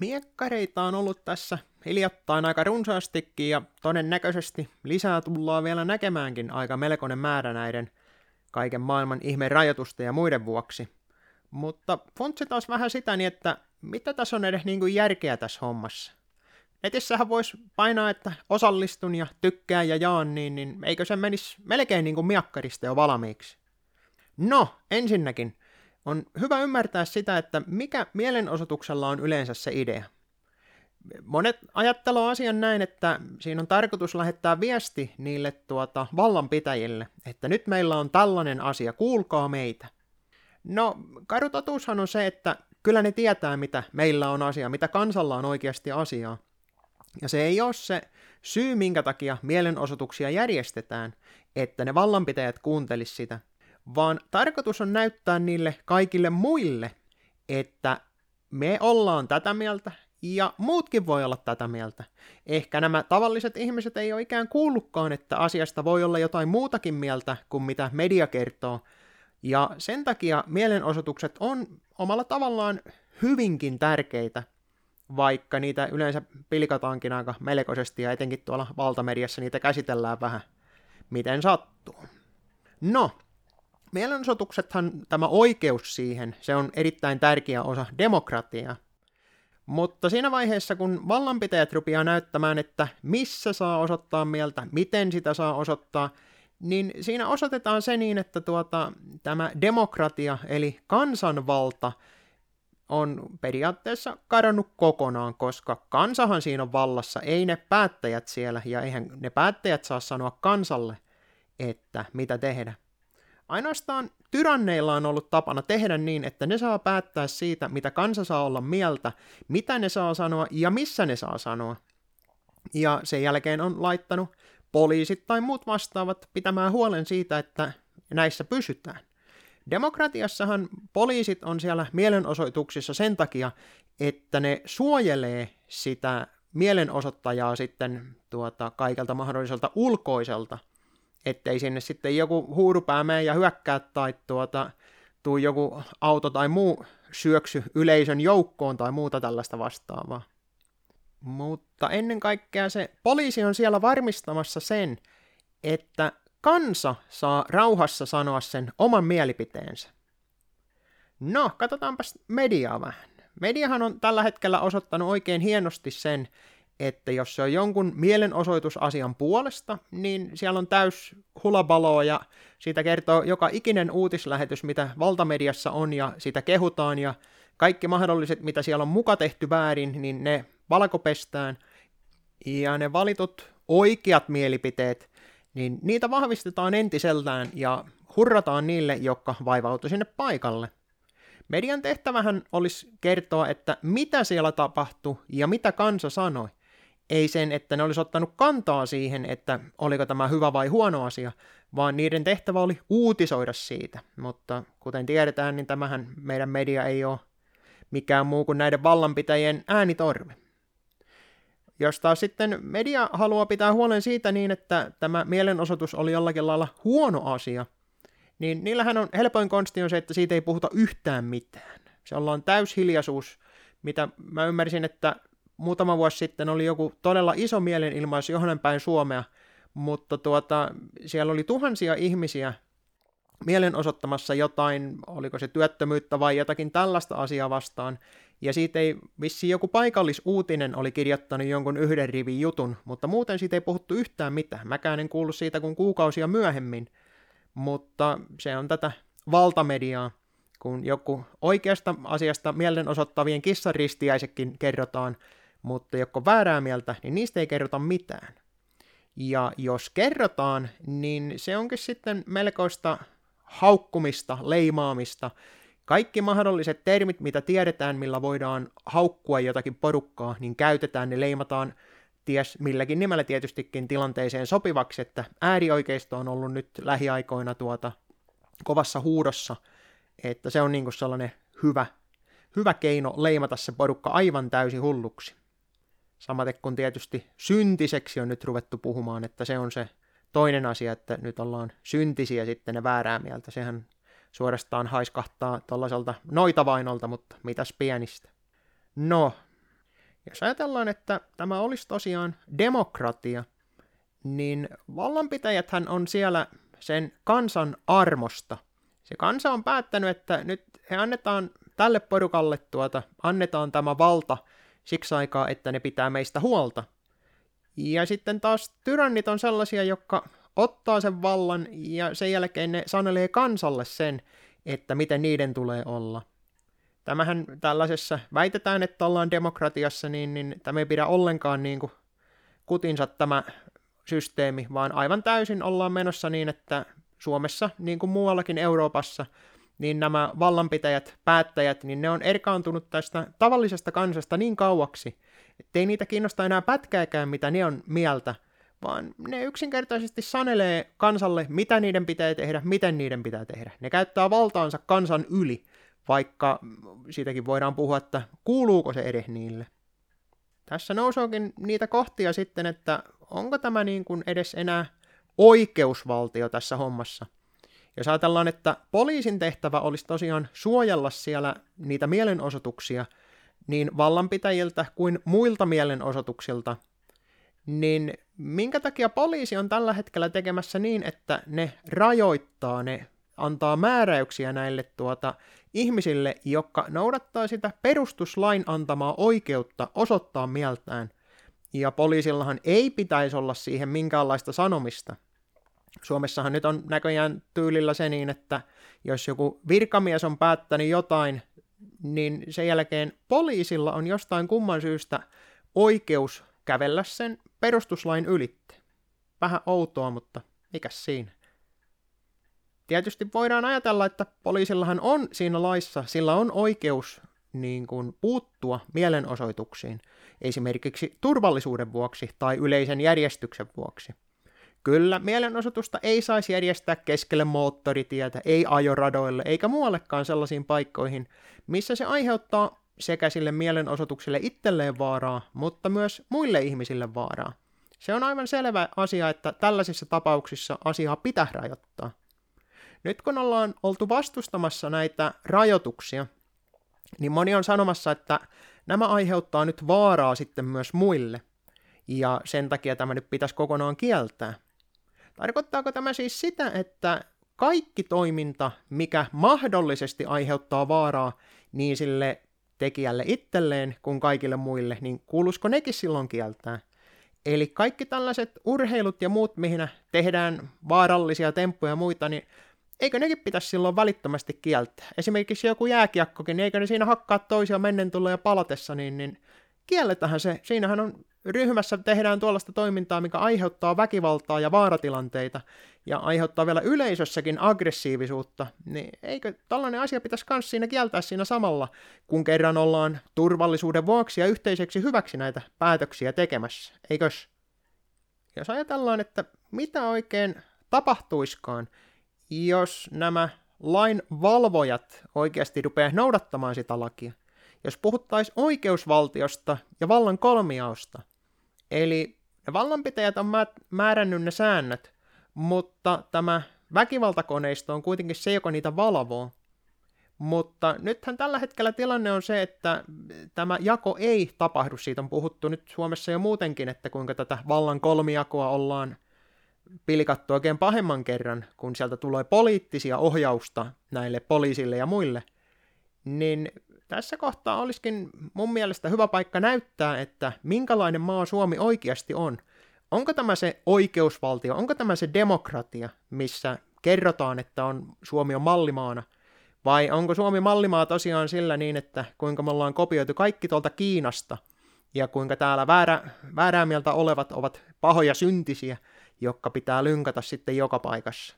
Miekkareita on ollut tässä hiljattain aika runsaastikin ja todennäköisesti lisää tullaan vielä näkemäänkin aika melkoinen määrä näiden kaiken maailman ihmeen rajoitusten ja muiden vuoksi. Mutta funtsi taas vähän sitä niin, että mitä tässä on edes niin kuin järkeä tässä hommassa. Netissähän voisi painaa, että osallistun ja tykkään ja jaan, niin, niin eikö se menisi melkein niin kuin miakkarista jo valmiiksi. No, ensinnäkin, on hyvä ymmärtää sitä, että mikä mielenosoituksella on yleensä se idea. Monet ajatteloo asian näin, että siinä on tarkoitus lähettää viesti niille tuota, vallanpitäjille, että nyt meillä on tällainen asia, kuulkaa meitä. No, karu totuushan on se, että kyllä ne tietää, mitä meillä on asia, mitä kansalla on oikeasti asiaa. Ja se ei ole se syy, minkä takia mielenosoituksia järjestetään, että ne vallanpitäjät kuuntelis sitä, vaan tarkoitus on näyttää niille kaikille muille, että me ollaan tätä mieltä ja muutkin voi olla tätä mieltä. Ehkä nämä tavalliset ihmiset ei ole ikään kuullutkaan, että asiasta voi olla jotain muutakin mieltä kuin mitä media kertoo. Ja sen takia mielenosoitukset on omalla tavallaan hyvinkin tärkeitä, vaikka niitä yleensä pilkataankin aika melkoisesti ja etenkin tuolla valtamediassa niitä käsitellään vähän miten sattuu. No, mielenosoituksethan, tämä oikeus siihen, se on erittäin tärkeä osa demokratiaa. Mutta siinä vaiheessa, kun vallanpitäjät rupeaa näyttämään, että missä saa osoittaa mieltä, miten sitä saa osoittaa, niin siinä osoitetaan se niin, että tuota, tämä demokratia, eli kansanvalta, on periaatteessa kadonnut kokonaan, koska kansahan siinä on vallassa, ei ne päättäjät siellä, ja eihän ne päättäjät saa sanoa kansalle, että mitä tehdä. Ainoastaan tyranneilla on ollut tapana tehdä niin, että ne saa päättää siitä, mitä kansa saa olla mieltä, mitä ne saa sanoa ja missä ne saa sanoa. Ja sen jälkeen on laittanut poliisit tai muut vastaavat pitämään huolen siitä, että näissä pysytään. Demokratiassahan poliisit on siellä mielenosoituksissa sen takia, että ne suojelee sitä mielenosoittajaa sitten tuota, kaikelta mahdolliselta ulkoiselta ettei sinne sitten joku huurupää mene ja hyökkää tai tuota, tuu joku auto tai muu syöksy yleisön joukkoon tai muuta tällaista vastaavaa. Mutta ennen kaikkea se poliisi on siellä varmistamassa sen, että kansa saa rauhassa sanoa sen oman mielipiteensä. No, katsotaanpas mediaa vähän. Mediahan on tällä hetkellä osoittanut oikein hienosti sen, että jos se on jonkun mielenosoitusasian puolesta, niin siellä on täys hulabaloa ja siitä kertoo joka ikinen uutislähetys, mitä valtamediassa on ja sitä kehutaan ja kaikki mahdolliset, mitä siellä on muka tehty väärin, niin ne valkopestään ja ne valitut oikeat mielipiteet, niin niitä vahvistetaan entiseltään ja hurrataan niille, jotka vaivautu sinne paikalle. Median tehtävähän olisi kertoa, että mitä siellä tapahtui ja mitä kansa sanoi ei sen, että ne olisi ottanut kantaa siihen, että oliko tämä hyvä vai huono asia, vaan niiden tehtävä oli uutisoida siitä. Mutta kuten tiedetään, niin tämähän meidän media ei ole mikään muu kuin näiden vallanpitäjien äänitorvi. Jos taas sitten media haluaa pitää huolen siitä niin, että tämä mielenosoitus oli jollakin lailla huono asia, niin niillähän on helpoin konsti on se, että siitä ei puhuta yhtään mitään. Se ollaan täyshiljaisuus, mitä mä ymmärsin, että muutama vuosi sitten oli joku todella iso mielenilmaisu johonkin päin Suomea, mutta tuota, siellä oli tuhansia ihmisiä mielenosoittamassa jotain, oliko se työttömyyttä vai jotakin tällaista asiaa vastaan, ja siitä ei vissi joku paikallisuutinen oli kirjoittanut jonkun yhden rivin jutun, mutta muuten siitä ei puhuttu yhtään mitään. Mäkään en kuullut siitä kuin kuukausia myöhemmin, mutta se on tätä valtamediaa, kun joku oikeasta asiasta mielenosoittavien kissaristiäisekin kerrotaan, mutta jotka väärää mieltä, niin niistä ei kerrota mitään. Ja jos kerrotaan, niin se onkin sitten melkoista haukkumista, leimaamista, kaikki mahdolliset termit, mitä tiedetään, millä voidaan haukkua jotakin porukkaa, niin käytetään, ne leimataan ties milläkin nimellä tietystikin tilanteeseen sopivaksi, että äärioikeisto on ollut nyt lähiaikoina tuota kovassa huudossa, että se on niin sellainen hyvä, hyvä keino leimata se porukka aivan täysin hulluksi. Samaten kun tietysti syntiseksi on nyt ruvettu puhumaan, että se on se toinen asia, että nyt ollaan syntisiä sitten ne väärää mieltä. Sehän suorastaan haiskahtaa tuollaiselta noitavainolta, mutta mitäs pienistä. No, Jos ajatellaan, että tämä olisi tosiaan demokratia, niin vallanpitäjäthän on siellä sen kansan armosta. Se kansa on päättänyt, että nyt he annetaan tälle porukalle tuota, annetaan tämä valta siksi aikaa, että ne pitää meistä huolta. Ja sitten taas tyrannit on sellaisia, jotka ottaa sen vallan ja sen jälkeen ne sanelee kansalle sen, että miten niiden tulee olla. Tämähän tällaisessa väitetään, että ollaan demokratiassa, niin, niin tämä ei pidä ollenkaan niin kuin kutinsa tämä systeemi, vaan aivan täysin ollaan menossa niin, että Suomessa, niin kuin muuallakin Euroopassa, niin nämä vallanpitäjät, päättäjät, niin ne on erkaantunut tästä tavallisesta kansasta niin kauaksi, ettei niitä kiinnosta enää pätkääkään, mitä ne on mieltä, vaan ne yksinkertaisesti sanelee kansalle, mitä niiden pitää tehdä, miten niiden pitää tehdä. Ne käyttää valtaansa kansan yli, vaikka siitäkin voidaan puhua, että kuuluuko se edes niille. Tässä nousuukin niitä kohtia sitten, että onko tämä niin kuin edes enää oikeusvaltio tässä hommassa. Jos ajatellaan, että poliisin tehtävä olisi tosiaan suojella siellä niitä mielenosoituksia niin vallanpitäjiltä kuin muilta mielenosoituksilta, niin minkä takia poliisi on tällä hetkellä tekemässä niin, että ne rajoittaa, ne antaa määräyksiä näille tuota, ihmisille, jotka noudattaa sitä perustuslain antamaa oikeutta osoittaa mieltään. Ja poliisillahan ei pitäisi olla siihen minkäänlaista sanomista. Suomessahan nyt on näköjään tyylillä se niin, että jos joku virkamies on päättänyt jotain, niin sen jälkeen poliisilla on jostain kumman syystä oikeus kävellä sen perustuslain ylitte. Vähän outoa, mutta mikä siinä? Tietysti voidaan ajatella, että poliisillahan on siinä laissa, sillä on oikeus niin kuin, puuttua mielenosoituksiin, esimerkiksi turvallisuuden vuoksi tai yleisen järjestyksen vuoksi. Kyllä, mielenosoitusta ei saisi järjestää keskelle moottoritietä, ei ajoradoille eikä muuallekaan sellaisiin paikkoihin, missä se aiheuttaa sekä sille mielenosoitukselle itselleen vaaraa, mutta myös muille ihmisille vaaraa. Se on aivan selvä asia, että tällaisissa tapauksissa asiaa pitää rajoittaa. Nyt kun ollaan oltu vastustamassa näitä rajoituksia, niin moni on sanomassa, että nämä aiheuttaa nyt vaaraa sitten myös muille, ja sen takia tämä nyt pitäisi kokonaan kieltää. Tarkoittaako tämä siis sitä, että kaikki toiminta, mikä mahdollisesti aiheuttaa vaaraa niin sille tekijälle itselleen kuin kaikille muille, niin kuuluisiko nekin silloin kieltää? Eli kaikki tällaiset urheilut ja muut, mihin tehdään vaarallisia temppuja ja muita, niin eikö nekin pitäisi silloin välittömästi kieltää? Esimerkiksi joku jääkiekkokin, niin eikö ne siinä hakkaa toisia mennen tulla ja palatessa, niin, niin kielletähän se. Siinähän on ryhmässä tehdään tuollaista toimintaa, mikä aiheuttaa väkivaltaa ja vaaratilanteita ja aiheuttaa vielä yleisössäkin aggressiivisuutta, niin eikö tällainen asia pitäisi myös siinä kieltää siinä samalla, kun kerran ollaan turvallisuuden vuoksi ja yhteiseksi hyväksi näitä päätöksiä tekemässä, eikös? Jos ajatellaan, että mitä oikein tapahtuiskaan, jos nämä lain valvojat oikeasti rupeaa noudattamaan sitä lakia, jos puhuttaisiin oikeusvaltiosta ja vallan kolmiausta, eli ne vallanpitäjät on määrännyt ne säännöt, mutta tämä väkivaltakoneisto on kuitenkin se, joka niitä valvoo. Mutta nythän tällä hetkellä tilanne on se, että tämä jako ei tapahdu. Siitä on puhuttu nyt Suomessa jo muutenkin, että kuinka tätä vallan kolmijakoa ollaan pilkattu oikein pahemman kerran, kun sieltä tulee poliittisia ohjausta näille poliisille ja muille. Niin tässä kohtaa olisikin mun mielestä hyvä paikka näyttää, että minkälainen maa Suomi oikeasti on. Onko tämä se oikeusvaltio, onko tämä se demokratia, missä kerrotaan, että on Suomi on mallimaana, vai onko Suomi mallimaa tosiaan sillä niin, että kuinka me ollaan kopioitu kaikki tuolta Kiinasta, ja kuinka täällä väärä, väärää mieltä olevat ovat pahoja syntisiä, jotka pitää lynkata sitten joka paikassa.